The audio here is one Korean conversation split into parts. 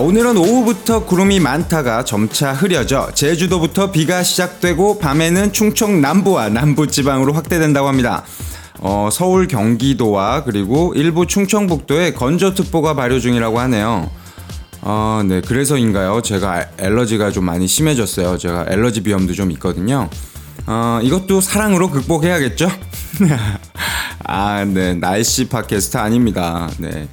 자, 오늘은 오후부터 구름이 많다가 점차 흐려져 제주도부터 비가 시작되고 밤에는 충청 남부와 남부지방으로 확대된다고 합니다. 어, 서울 경기도와 그리고 일부 충청북도에 건조특보가 발효 중이라고 하네요. 아, 네. 그래서인가요? 제가 알러지가 좀 많이 심해졌어요. 제가 알러지 비염도 좀 있거든요. 어, 이것도 사랑으로 극복해야겠죠? 아, 네. 날씨 팟캐스트 아닙니다. 네.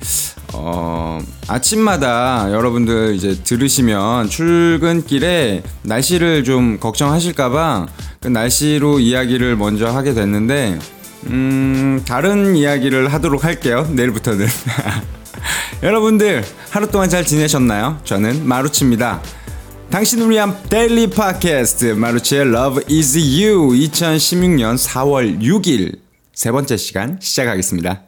어, 아침마다 여러분들 이제 들으시면 출근길에 날씨를 좀 걱정하실까봐 그 날씨로 이야기를 먼저 하게 됐는데, 음, 다른 이야기를 하도록 할게요. 내일부터는. 여러분들, 하루 동안 잘 지내셨나요? 저는 마루치입니다. 당신을 위한 데일리 팟캐스트 마루치의 Love is You 2016년 4월 6일 세 번째 시간 시작하겠습니다.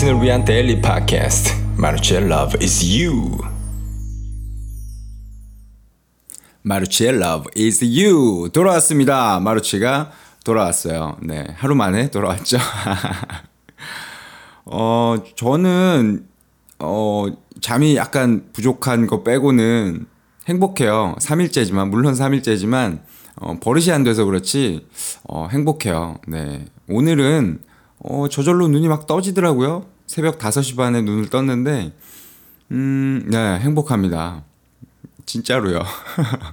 당신을 위한 데일리 팟캐스트. 마루치의 Love is You 마루치의 Love is You 돌아왔습니다. 마루치가 돌아왔어요. 네, 하루 만에 돌아왔죠. 어, 저는 어, 잠이 약간 부족한 거 빼고는 행복해요. 3일째지만 물론 3일째지만 어, 버릇이 안 돼서 그렇지 어, 행복해요. 네. 오늘은 어, 저절로 눈이 막 떠지더라고요. 새벽 5시 반에 눈을 떴는데 음, 네, 행복합니다. 진짜로요.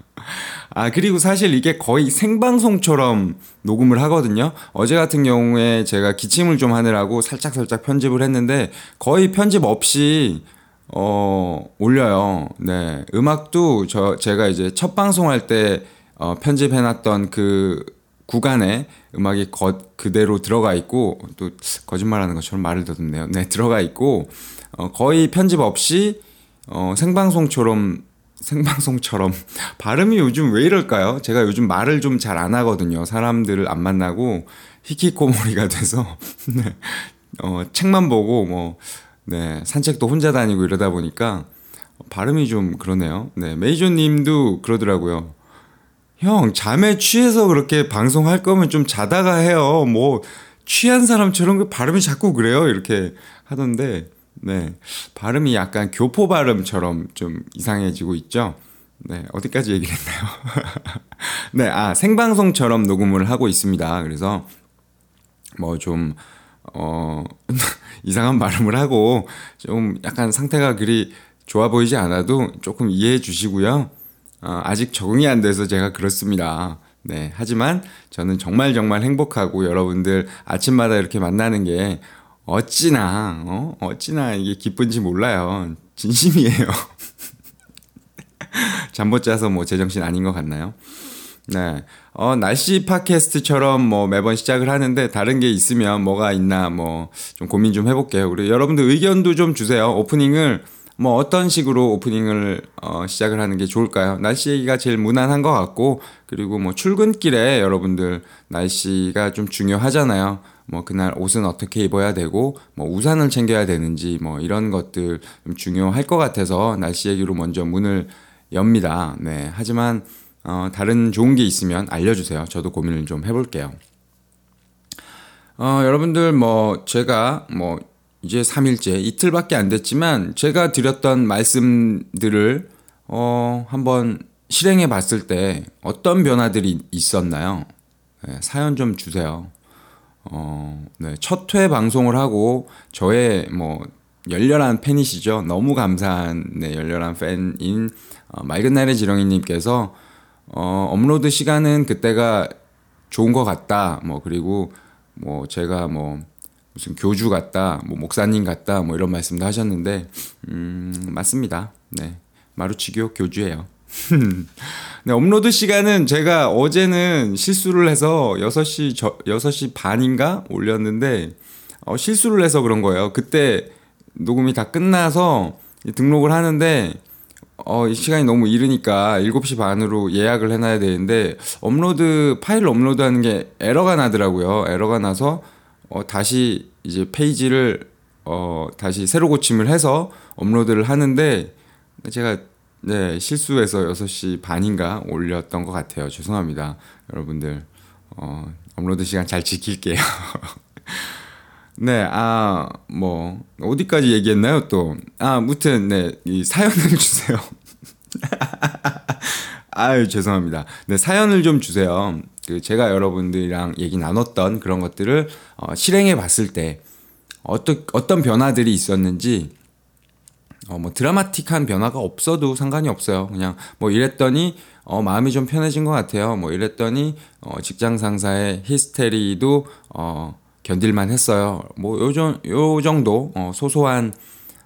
아, 그리고 사실 이게 거의 생방송처럼 녹음을 하거든요. 어제 같은 경우에 제가 기침을 좀 하느라고 살짝살짝 편집을 했는데 거의 편집 없이 어, 올려요. 네. 음악도 저, 제가 이제 첫 방송할 때 어, 편집해놨던 그 구간에 음악이 거, 그대로 들어가 있고 또 거짓말하는 것처럼 말을 더듬네요. 네, 들어가 있고 어, 거의 편집 없이 어, 생방송처럼 생방송처럼 발음이 요즘 왜 이럴까요? 제가 요즘 말을 좀 잘 안 하거든요. 사람들을 안 만나고 히키코모리가 돼서 네. 어, 책만 보고 뭐 네, 산책도 혼자 다니고 이러다 보니까 발음이 좀 그러네요. 네, 메이저 님도 그러더라고요. 형, 잠에 취해서 그렇게 방송할 거면 좀 자다가 해요. 뭐, 취한 사람처럼 그 발음이 자꾸 그래요. 이렇게 하던데, 네. 발음이 약간 교포 발음처럼 좀 이상해지고 있죠. 네. 어디까지 얘기를 했나요? 네. 아, 생방송처럼 녹음을 하고 있습니다. 그래서, 뭐 좀, 어, 이상한 발음을 하고, 좀 약간 상태가 그리 좋아 보이지 않아도 조금 이해해 주시고요. 어, 아직 적응이 안 돼서 제가 그렇습니다. 네. 하지만 저는 정말 정말 행복하고 여러분들 아침마다 이렇게 만나는 게 어찌나, 어? 어찌나 이게 기쁜지 몰라요. 진심이에요. 잠 못 자서 뭐 제정신 아닌 것 같나요? 네. 어, 날씨 팟캐스트처럼 뭐 매번 시작을 하는데 다른 게 있으면 뭐가 있나 뭐 좀 고민 좀 해볼게요. 그리고 여러분들 의견도 좀 주세요. 오프닝을 뭐 어떤 식으로 오프닝을 어, 시작을 하는 게 좋을까요? 날씨 얘기가 제일 무난한 것 같고 그리고 뭐 출근길에 여러분들 날씨가 좀 중요하잖아요. 뭐 그날 옷은 어떻게 입어야 되고 뭐 우산을 챙겨야 되는지 뭐 이런 것들 좀 중요할 것 같아서 날씨 얘기로 먼저 문을 엽니다. 네. 하지만 어, 다른 좋은 게 있으면 알려주세요. 저도 고민을 좀 해볼게요. 어, 여러분들 뭐 제가 뭐 이제 3일째 이틀밖에 안 됐지만 제가 드렸던 말씀들을 어, 한번 실행해 봤을 때 어떤 변화들이 있었나요? 네, 사연 좀 주세요. 어, 네, 첫회 방송을 하고 저의 뭐 열렬한 팬이시죠. 너무 감사한 네, 열렬한 팬인 어, 맑은 날의 지렁이님께서 어, 업로드 시간은 그때가 좋은 것 같다. 뭐 그리고 뭐 제가 뭐 무슨 교주 같다, 뭐 목사님 같다, 뭐 이런 말씀도 하셨는데 음, 맞습니다. 네, 마루치교 교주예요. 네, 업로드 시간은 제가 어제는 실수를 해서 6시 저, 6시 반인가 올렸는데 어, 실수를 해서 그런 거예요. 그때 녹음이 다 끝나서 등록을 하는데 어, 이 시간이 너무 이르니까 7시 반으로 예약을 해놔야 되는데 업로드 파일 업로드 하는 게 에러가 나더라고요. 에러가 나서 어, 다시 이제 페이지를 어, 다시 새로 고침을 해서 업로드를 하는데 제가 네, 실수해서 6시 반인가 올렸던 것 같아요. 죄송합니다. 여러분들 어, 업로드 시간 잘 지킬게요. 네, 아, 뭐, 어디까지 얘기했나요, 또? 아, 무튼, 네, 이 사연을 주세요. 아유, 죄송합니다. 네, 사연을 좀 주세요. 그, 제가 여러분들이랑 얘기 나눴던 그런 것들을 어, 실행해 봤을 때, 어떤, 어떤 변화들이 있었는지, 어, 뭐 드라마틱한 변화가 없어도 상관이 없어요. 그냥 뭐 이랬더니 어, 마음이 좀 편해진 것 같아요. 뭐 이랬더니 어, 직장 상사의 히스테리도 어, 견딜만 했어요. 뭐 요정 요 정도 어, 소소한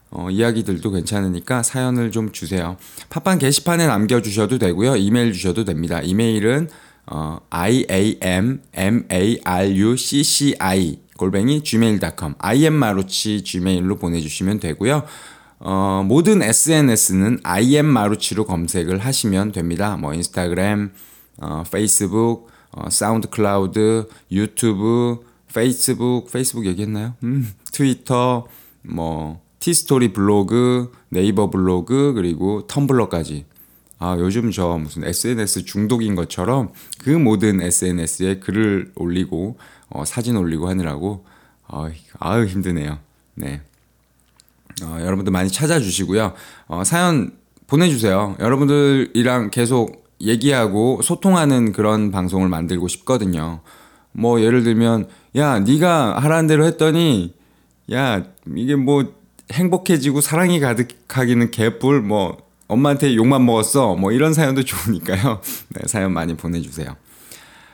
어, 이야기들도 괜찮으니까 사연을 좀 주세요. 팟빵 게시판에 남겨주셔도 되고요. 이메일 주셔도 됩니다. 이메일은 어, i a m m a r u c c i 골뱅이 gmail.com im마루치 gmail로 보내주시면 되고요. 어, 모든 SNS는 im마루치로 검색을 하시면 됩니다. 뭐 인스타그램, 어, 페이스북, 어, 사운드 클라우드, 유튜브, 페이스북, 페이스북 얘기했나요? 음, 트위터, 뭐 티스토리 블로그, 네이버 블로그 그리고 텀블러까지. 아, 요즘 저 무슨 SNS 중독인 것처럼 그 모든 SNS에 글을 올리고 어, 사진 올리고 하느라고 아, 아유 힘드네요. 네. 어, 여러분들 많이 찾아주시고요. 어, 사연 보내주세요. 여러분들이랑 계속 얘기하고 소통하는 그런 방송을 만들고 싶거든요. 뭐 예를 들면 야 네가 하라는 대로 했더니 야 이게 뭐 행복해지고 사랑이 가득하기는 개뿔 뭐 엄마한테 욕만 먹었어 뭐 이런 사연도 좋으니까요. 네, 사연 많이 보내주세요.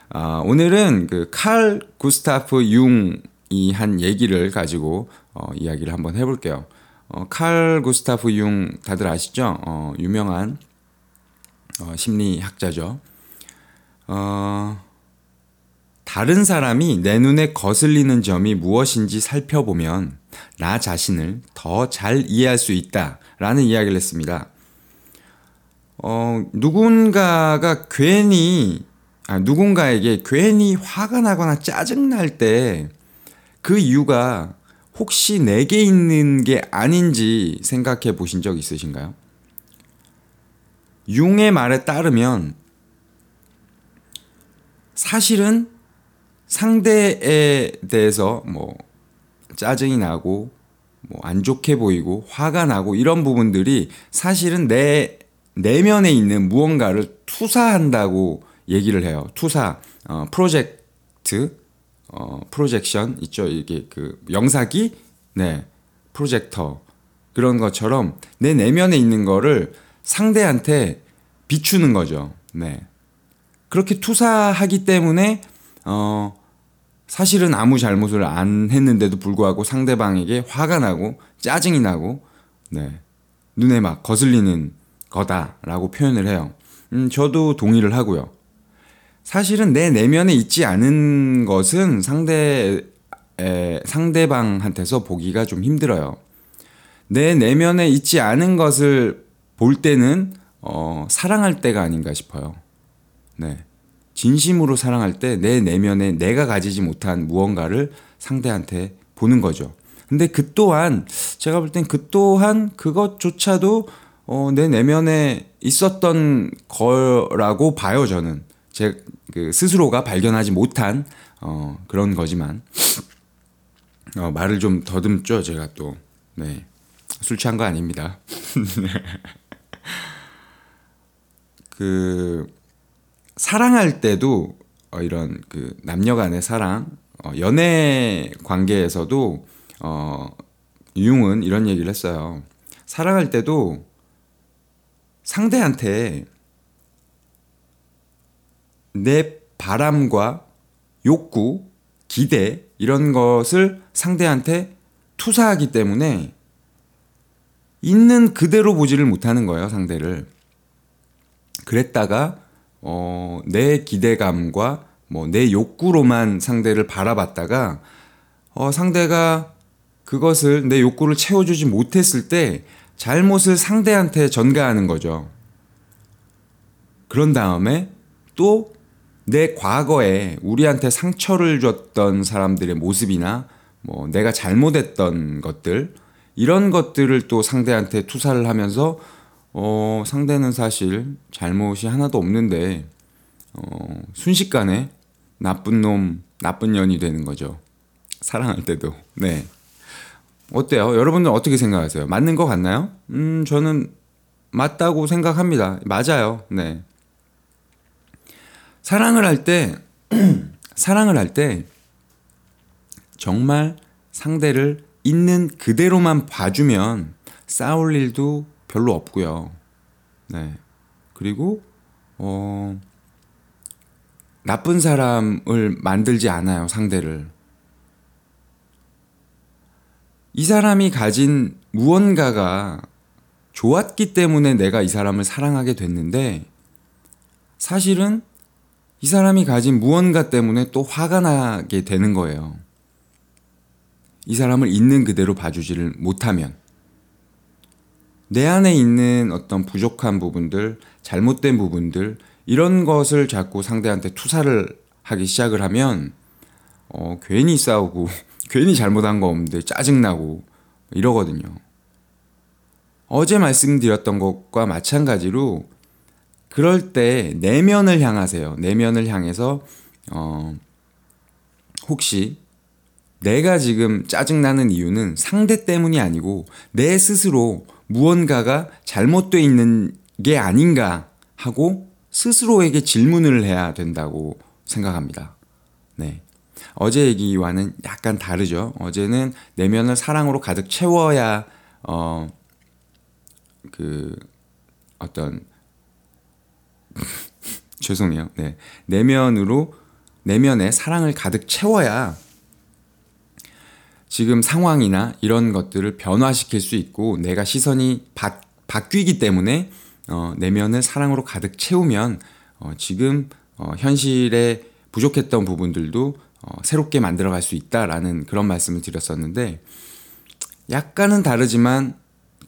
아, 오늘은 그 칼 구스타프 융이 한 얘기를 가지고 어, 이야기를 한번 해볼게요. 어, 칼 구스타프 융 다들 아시죠? 어, 유명한 어, 심리학자죠. 어, 다른 사람이 내 눈에 거슬리는 점이 무엇인지 살펴보면 나 자신을 더 잘 이해할 수 있다 라는 이야기를 했습니다. 어, 누군가가 괜히, 아, 누군가에게 괜히 화가 나거나 짜증날 때 그 이유가 혹시 내게 있는 게 아닌지 생각해 보신 적 있으신가요? 융의 말에 따르면 사실은 상대에 대해서 뭐 짜증이 나고 뭐 안 좋게 보이고 화가 나고 이런 부분들이 사실은 내 내면에 있는 무언가를 투사한다고 얘기를 해요. 투사, 어, 프로젝트, 어, 프로젝션 있죠. 이게 그 영사기, 네, 프로젝터 그런 것처럼 내 내면에 있는 거를 상대한테 비추는 거죠. 네. 그렇게 투사하기 때문에 어 사실은 아무 잘못을 안 했는데도 불구하고 상대방에게 화가 나고 짜증이 나고 네. 눈에 막 거슬리는 거다라고 표현을 해요. 음, 저도 동의를 하고요. 사실은 내 내면에 있지 않은 것은 상대 에, 상대방한테서 보기가 좀 힘들어요. 내 내면에 있지 않은 것을 볼 때는 어, 사랑할 때가 아닌가 싶어요. 네. 진심으로 사랑할 때 내 내면에 내가 가지지 못한 무언가를 상대한테 보는 거죠. 근데 그 또한 제가 볼 땐 그 또한 그것조차도 어, 내 내면에 있었던 거라고 봐요 저는 제 그 스스로가 발견하지 못한 어, 그런 거지만 어, 말을 좀 더듬죠 제가 또 네. 술 취한 거 아닙니다. 그 사랑할 때도 어, 이런 그 남녀 간의 사랑, 어, 연애 관계에서도 어, 융은 이런 얘기를 했어요. 사랑할 때도 상대한테 내 바람과 욕구, 기대 이런 것을 상대한테 투사하기 때문에 있는 그대로 보지를 못하는 거예요, 상대를. 그랬다가 어, 내 기대감과 뭐 내 욕구로만 상대를 바라봤다가 어, 상대가 그것을 내 욕구를 채워주지 못했을 때 잘못을 상대한테 전가하는 거죠. 그런 다음에 또 내 과거에 우리한테 상처를 줬던 사람들의 모습이나 뭐 내가 잘못했던 것들 이런 것들을 또 상대한테 투사를 하면서 어 상대는 사실 잘못이 하나도 없는데 어 순식간에 나쁜 놈 나쁜 년이 되는 거죠. 사랑할 때도. 네. 어때요? 여러분들 어떻게 생각하세요? 맞는 것 같나요? 음, 저는 맞다고 생각합니다. 맞아요. 네. 사랑을 할 때, 사랑을 할 때, 정말 상대를 있는 그대로만 봐주면 싸울 일도 별로 없고요. 네. 그리고, 어, 나쁜 사람을 만들지 않아요, 상대를. 이 사람이 가진 무언가가 좋았기 때문에 내가 이 사람을 사랑하게 됐는데 사실은 이 사람이 가진 무언가 때문에 또 화가 나게 되는 거예요. 이 사람을 있는 그대로 봐주지를 못하면 내 안에 있는 어떤 부족한 부분들, 잘못된 부분들 이런 것을 자꾸 상대한테 투사를 하기 시작을 하면 어, 괜히 싸우고 괜히 잘못한 거 없는데 짜증나고 이러거든요. 어제 말씀드렸던 것과 마찬가지로 그럴 때 내면을 향하세요. 내면을 향해서 어 혹시 내가 지금 짜증나는 이유는 상대 때문이 아니고 내 스스로 무언가가 잘못되어 있는 게 아닌가 하고 스스로에게 질문을 해야 된다고 생각합니다. 네. 어제 얘기와는 약간 다르죠. 어제는 내면을 사랑으로 가득 채워야 어 그 어떤 죄송해요. 네. 내면으로 내면에 사랑을 가득 채워야 지금 상황이나 이런 것들을 변화시킬 수 있고 내가 시선이 바, 바뀌기 때문에 어, 내면을 사랑으로 가득 채우면 어, 지금 어, 현실에 부족했던 부분들도 어, 새롭게 만들어갈 수 있다라는 그런 말씀을 드렸었는데 약간은 다르지만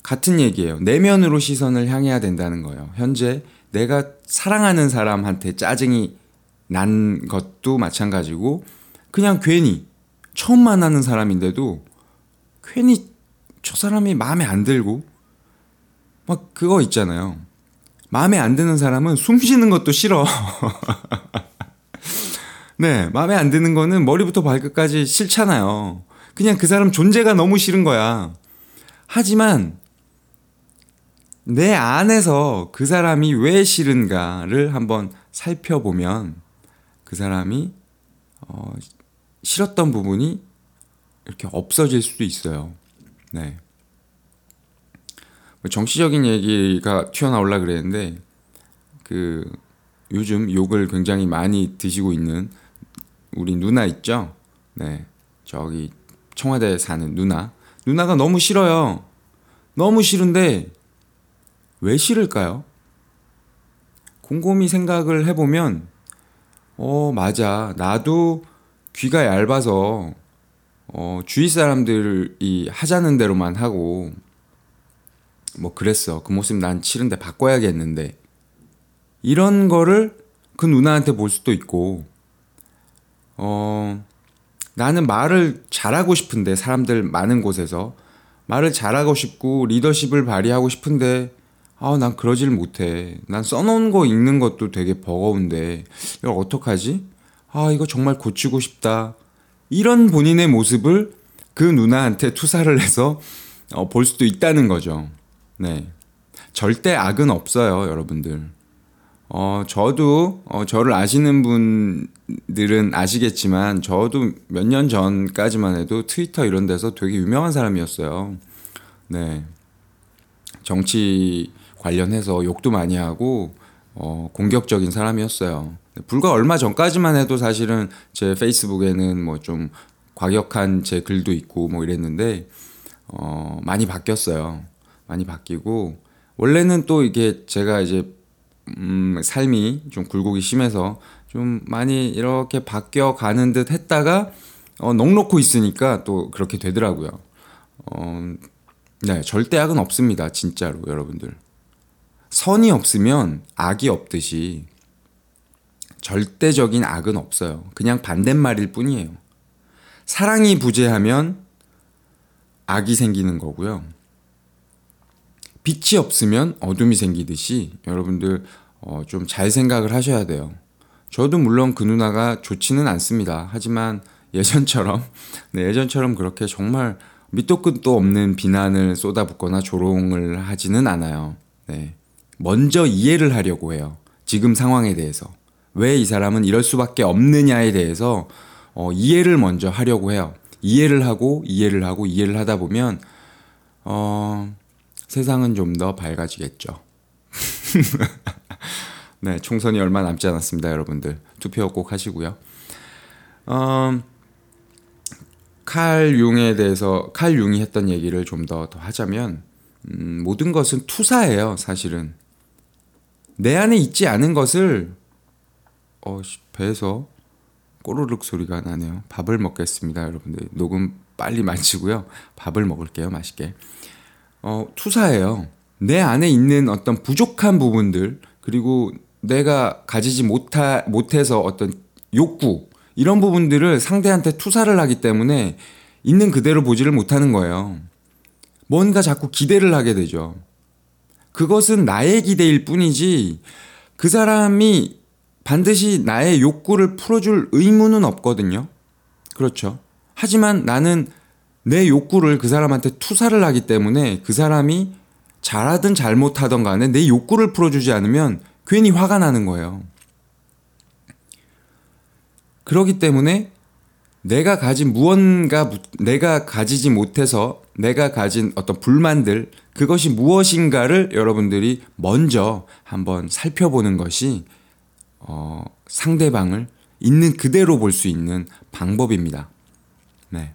같은 얘기예요. 내면으로 시선을 향해야 된다는 거예요. 현재 내가 사랑하는 사람한테 짜증이 난 것도 마찬가지고 그냥 괜히 처음 만나는 사람인데도 괜히 저 사람이 마음에 안 들고 막 그거 있잖아요. 마음에 안 드는 사람은 숨 쉬는 것도 싫어. 네, 마음에 안 드는 거는 머리부터 발끝까지 싫잖아요. 그냥 그 사람 존재가 너무 싫은 거야. 하지만 내 안에서 그 사람이 왜 싫은가를 한번 살펴보면 그 사람이 어, 싫었던 부분이 이렇게 없어질 수도 있어요. 네. 뭐 정치적인 얘기가 튀어나올라 그랬는데 그 요즘 욕을 굉장히 많이 드시고 있는 우리 누나 있죠? 네. 저기 청와대에 사는 누나. 누나가 너무 싫어요. 너무 싫은데 왜 싫을까요? 곰곰이 생각을 해보면 어, 맞아. 나도 귀가 얇아서 어, 주위 사람들이 하자는 대로만 하고 뭐 그랬어. 그 모습 난 싫은데 바꿔야겠는데. 이런 거를 그 누나한테 볼 수도 있고 어, 나는 말을 잘하고 싶은데 사람들 많은 곳에서 말을 잘하고 싶고 리더십을 발휘하고 싶은데 아, 난 그러질 못해. 난 써놓은 거 읽는 것도 되게 버거운데 이걸 어떡하지? 아, 이거 정말 고치고 싶다. 이런 본인의 모습을 그 누나한테 투사를 해서 어, 볼 수도 있다는 거죠. 네. 절대 악은 없어요, 여러분들. 어, 저도, 어, 저를 아시는 분들은 아시겠지만, 저도 몇 년 전까지만 해도 트위터 이런 데서 되게 유명한 사람이었어요. 네. 정치 관련해서 욕도 많이 하고, 어, 공격적인 사람이었어요. 불과 얼마 전까지만 해도 사실은 제 페이스북에는 뭐 좀 과격한 제 글도 있고 뭐 이랬는데, 어, 많이 바뀌었어요. 많이 바뀌고, 원래는 또 이게 제가 이제 음, 삶이 좀 굴곡이 심해서 좀 많이 이렇게 바뀌어 가는 듯 했다가 어, 넉 놓고 있으니까 또 그렇게 되더라고요. 어, 네, 절대 악은 없습니다. 진짜로 여러분들. 선이 없으면 악이 없듯이 절대적인 악은 없어요. 그냥 반대말일 뿐이에요. 사랑이 부재하면 악이 생기는 거고요. 빛이 없으면 어둠이 생기듯이 여러분들 어, 좀잘 생각을 하셔야 돼요. 저도 물론 그 누나가 좋지는 않습니다. 하지만 예전처럼 네, 예전처럼 그렇게 정말 밑도 끝도 없는 비난을 쏟아붓거나 조롱을 하지는 않아요. 네. 먼저 이해를 하려고 해요. 지금 상황에 대해서. 왜 이 사람은 이럴 수밖에 없느냐에 대해서 어, 이해를 먼저 하려고 해요. 이해를 하고 이해를 하고 이해를 하다 보면 어, 세상은 좀 더 밝아지겠죠. 네, 총선이 얼마 남지 않았습니다, 여러분들. 투표 꼭 하시고요. 어, 칼 융에 대해서 칼 융이 했던 얘기를 좀 더 더 하자면 음, 모든 것은 투사예요, 사실은. 내 안에 있지 않은 것을 어, 씨, 배에서 꼬르륵 소리가 나네요. 밥을 먹겠습니다, 여러분들. 녹음 빨리 마치고요. 밥을 먹을게요, 맛있게. 어, 투사예요. 내 안에 있는 어떤 부족한 부분들 그리고 내가 가지지 못하, 못해서 어떤 욕구 이런 부분들을 상대한테 투사를 하기 때문에 있는 그대로 보지를 못하는 거예요. 뭔가 자꾸 기대를 하게 되죠. 그것은 나의 기대일 뿐이지 그 사람이 반드시 나의 욕구를 풀어줄 의무는 없거든요. 그렇죠. 하지만 나는 내 욕구를 그 사람한테 투사를 하기 때문에 그 사람이 잘하든 잘못하든 간에 내 욕구를 풀어주지 않으면 괜히 화가 나는 거예요. 그러기 때문에 내가 가진 무언가, 내가 가지지 못해서 내가 가진 어떤 불만들, 그것이 무엇인가를 여러분들이 먼저 한번 살펴보는 것이, 어, 상대방을 있는 그대로 볼 수 있는 방법입니다. 네.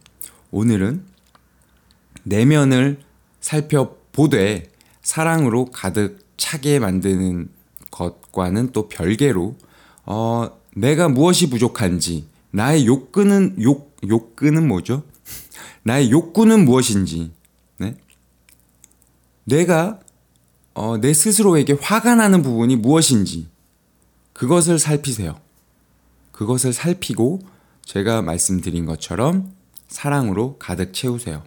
오늘은 내면을 살펴보되 사랑으로 가득 차게 만드는 것과는 또 별개로 어, 내가 무엇이 부족한지 나의 욕구는 욕 욕구는 뭐죠? 나의 욕구는 무엇인지 네? 내가 어, 내 스스로에게 화가 나는 부분이 무엇인지 그것을 살피세요. 그것을 살피고 제가 말씀드린 것처럼 사랑으로 가득 채우세요.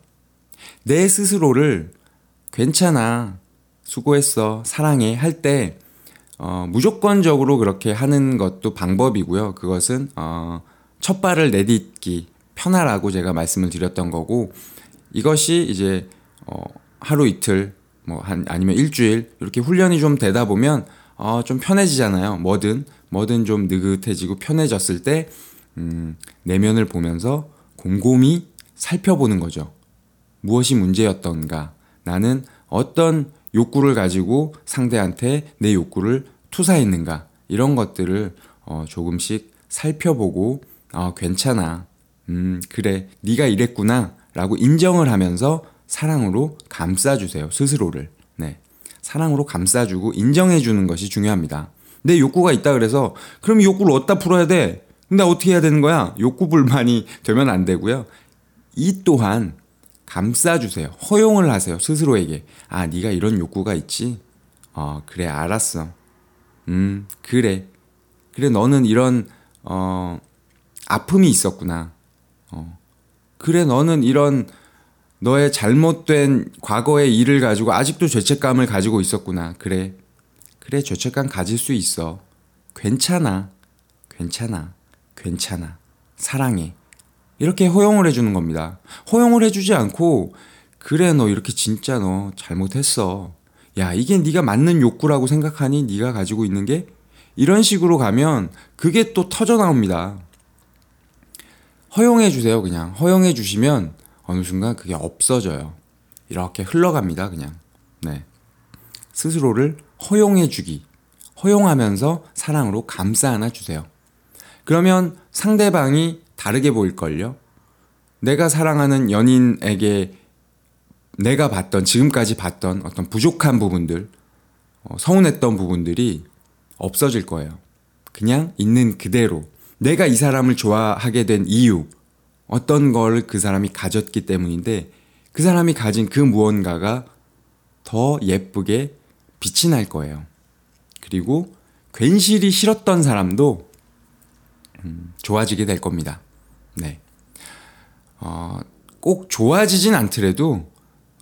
내 스스로를 괜찮아, 수고했어, 사랑해 할 때, 어, 무조건적으로 그렇게 하는 것도 방법이고요. 그것은, 어, 첫 발을 내딛기 편하라고 제가 말씀을 드렸던 거고, 이것이 이제, 어, 하루 이틀, 뭐, 한, 아니면 일주일, 이렇게 훈련이 좀 되다 보면, 어, 좀 편해지잖아요. 뭐든, 뭐든 좀 느긋해지고 편해졌을 때, 음, 내면을 보면서 곰곰이 살펴보는 거죠. 무엇이 문제였던가? 나는 어떤 욕구를 가지고 상대한테 내 욕구를 투사했는가? 이런 것들을 어, 조금씩 살펴보고 어, 괜찮아. 음, 그래. 네가 이랬구나. 라고 인정을 하면서 사랑으로 감싸주세요. 스스로를. 네. 사랑으로 감싸주고 인정해주는 것이 중요합니다. 내 욕구가 있다 그래서 그럼 이 욕구를 어디다 풀어야 돼? 근데 어떻게 해야 되는 거야? 욕구 불만이 되면 안 되고요. 이 또한 감싸주세요. 허용을 하세요. 스스로에게. 아, 네가 이런 욕구가 있지? 어, 그래, 알았어. 음, 그래. 그래, 너는 이런, 어, 아픔이 있었구나. 어, 그래, 너는 이런, 너의 잘못된 과거의 일을 가지고 아직도 죄책감을 가지고 있었구나. 그래. 그래, 죄책감 가질 수 있어. 괜찮아. 괜찮아. 괜찮아. 사랑해. 이렇게 허용을 해주는 겁니다. 허용을 해주지 않고 그래 너 이렇게 진짜 너 잘못했어. 야 이게 네가 맞는 욕구라고 생각하니 네가 가지고 있는 게 이런 식으로 가면 그게 또 터져 나옵니다. 허용해 주세요 그냥 허용해 주시면 어느 순간 그게 없어져요. 이렇게 흘러갑니다 그냥. 네. 스스로를 허용해 주기. 허용하면서 사랑으로 감싸 안아 주세요. 그러면 상대방이 다르게 보일걸요? 내가 사랑하는 연인에게 내가 봤던, 지금까지 봤던 어떤 부족한 부분들, 어, 서운했던 부분들이 없어질 거예요. 그냥 있는 그대로. 내가 이 사람을 좋아하게 된 이유, 어떤 걸 그 사람이 가졌기 때문인데, 그 사람이 가진 그 무언가가 더 예쁘게 빛이 날 거예요. 그리고 괜시리 싫었던 사람도 음, 좋아지게 될 겁니다. 네. 어, 꼭 좋아지진 않더라도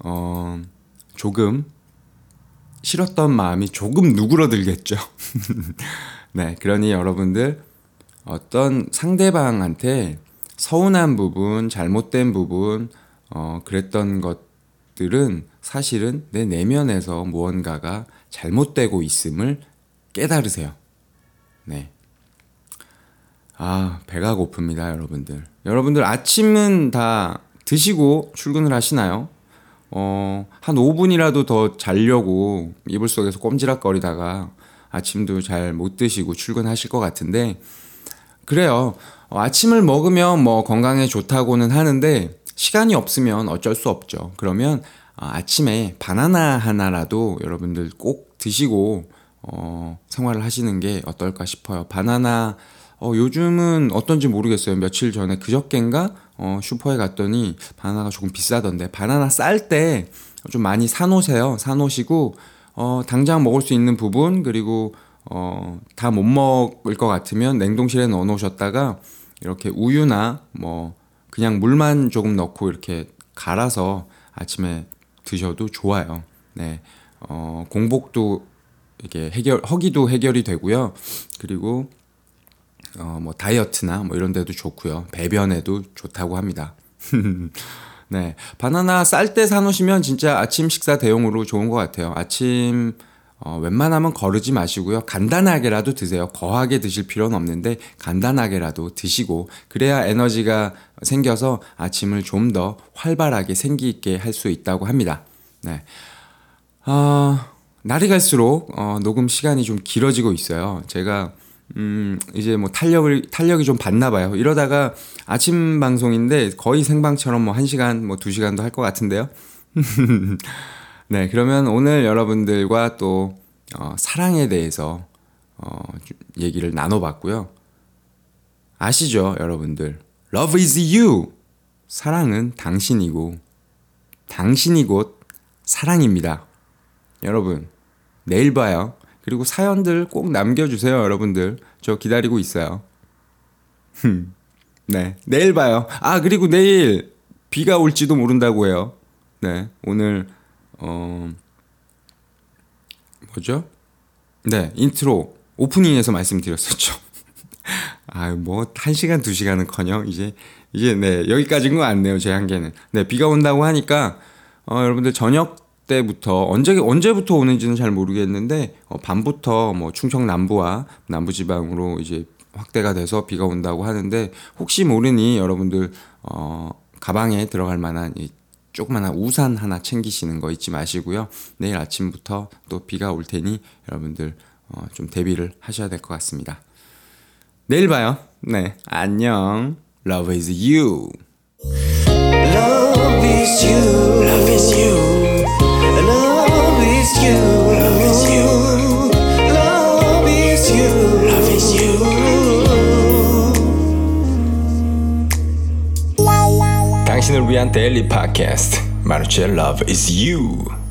어, 조금 싫었던 마음이 조금 누그러들겠죠. 네, 그러니 여러분들 어떤 상대방한테 서운한 부분, 잘못된 부분, 어, 그랬던 것들은 사실은 내 내면에서 무언가가 잘못되고 있음을 깨달으세요. 네. 아, 배가 고픕니다, 여러분들. 여러분들 아침은 다 드시고 출근을 하시나요? 어, 한 5분이라도 더 자려고 이불 속에서 꼼지락거리다가 아침도 잘 못 드시고 출근하실 것 같은데, 그래요. 어, 아침을 먹으면 뭐 건강에 좋다고는 하는데, 시간이 없으면 어쩔 수 없죠. 그러면 어, 아침에 바나나 하나라도 여러분들 꼭 드시고, 어, 생활을 하시는 게 어떨까 싶어요. 바나나, 어, 요즘은 어떤지 모르겠어요. 며칠 전에 그저껜가 어, 슈퍼에 갔더니 바나나가 조금 비싸던데 바나나 쌀 때 좀 많이 사놓으세요. 사놓으시고 어, 당장 먹을 수 있는 부분 그리고 어, 다 못 먹을 것 같으면 냉동실에 넣어 놓으셨다가 이렇게 우유나 뭐 그냥 물만 조금 넣고 이렇게 갈아서 아침에 드셔도 좋아요. 네. 어, 공복도 이게 해결 허기도 해결이 되고요. 그리고 어, 뭐 다이어트나 뭐 이런 데도 좋고요. 배변에도 좋다고 합니다. 네. 바나나 쌀 때 사놓으시면 진짜 아침 식사 대용으로 좋은 것 같아요. 아침, 어, 웬만하면 거르지 마시고요. 간단하게라도 드세요. 거하게 드실 필요는 없는데 간단하게라도 드시고 그래야 에너지가 생겨서 아침을 좀 더 활발하게 생기 있게 할 수 있다고 합니다. 네. 어, 날이 갈수록 어, 녹음 시간이 좀 길어지고 있어요. 제가 음, 이제 뭐 탄력을, 탄력이 좀 받나 봐요. 이러다가 아침 방송인데 거의 생방처럼 뭐 1시간, 뭐 2시간도 할 것 같은데요. 네, 그러면 오늘 여러분들과 또, 어, 사랑에 대해서, 어, 좀 얘기를 나눠봤고요. 아시죠, 여러분들? Love is you! 사랑은 당신이고, 당신이 곧 사랑입니다. 여러분, 내일 봐요. 그리고 사연들 꼭 남겨주세요, 여러분들. 저 기다리고 있어요. 네, 내일 봐요. 아, 그리고 내일 비가 올지도 모른다고 해요. 네, 오늘, 어, 뭐죠? 네, 인트로, 오프닝에서 말씀드렸었죠. 아유, 뭐, 한 시간, 두 시간은 커녕, 이제, 이제, 네, 여기까지인 거 같네요, 제 한계는. 네, 비가 온다고 하니까, 어, 여러분들 저녁 때부터 언제 언제부터 오는지는 잘 모르겠는데 어, 밤부터 뭐 충청 남부와 남부 지방으로 이제 확대가 돼서 비가 온다고 하는데 혹시 모르니 여러분들 어 가방에 들어갈 만한 이 조그만한 우산 하나 챙기시는 거 잊지 마시고요. 내일 아침부터 또 비가 올 테니 여러분들 어, 좀 대비를 하셔야 될 것 같습니다. 내일 봐요. 네, 안녕. Love is you. Love is you. Love is you. Love is you. Love is you. 당신을 위한 데일리 팟캐스트 마르첼 Love is You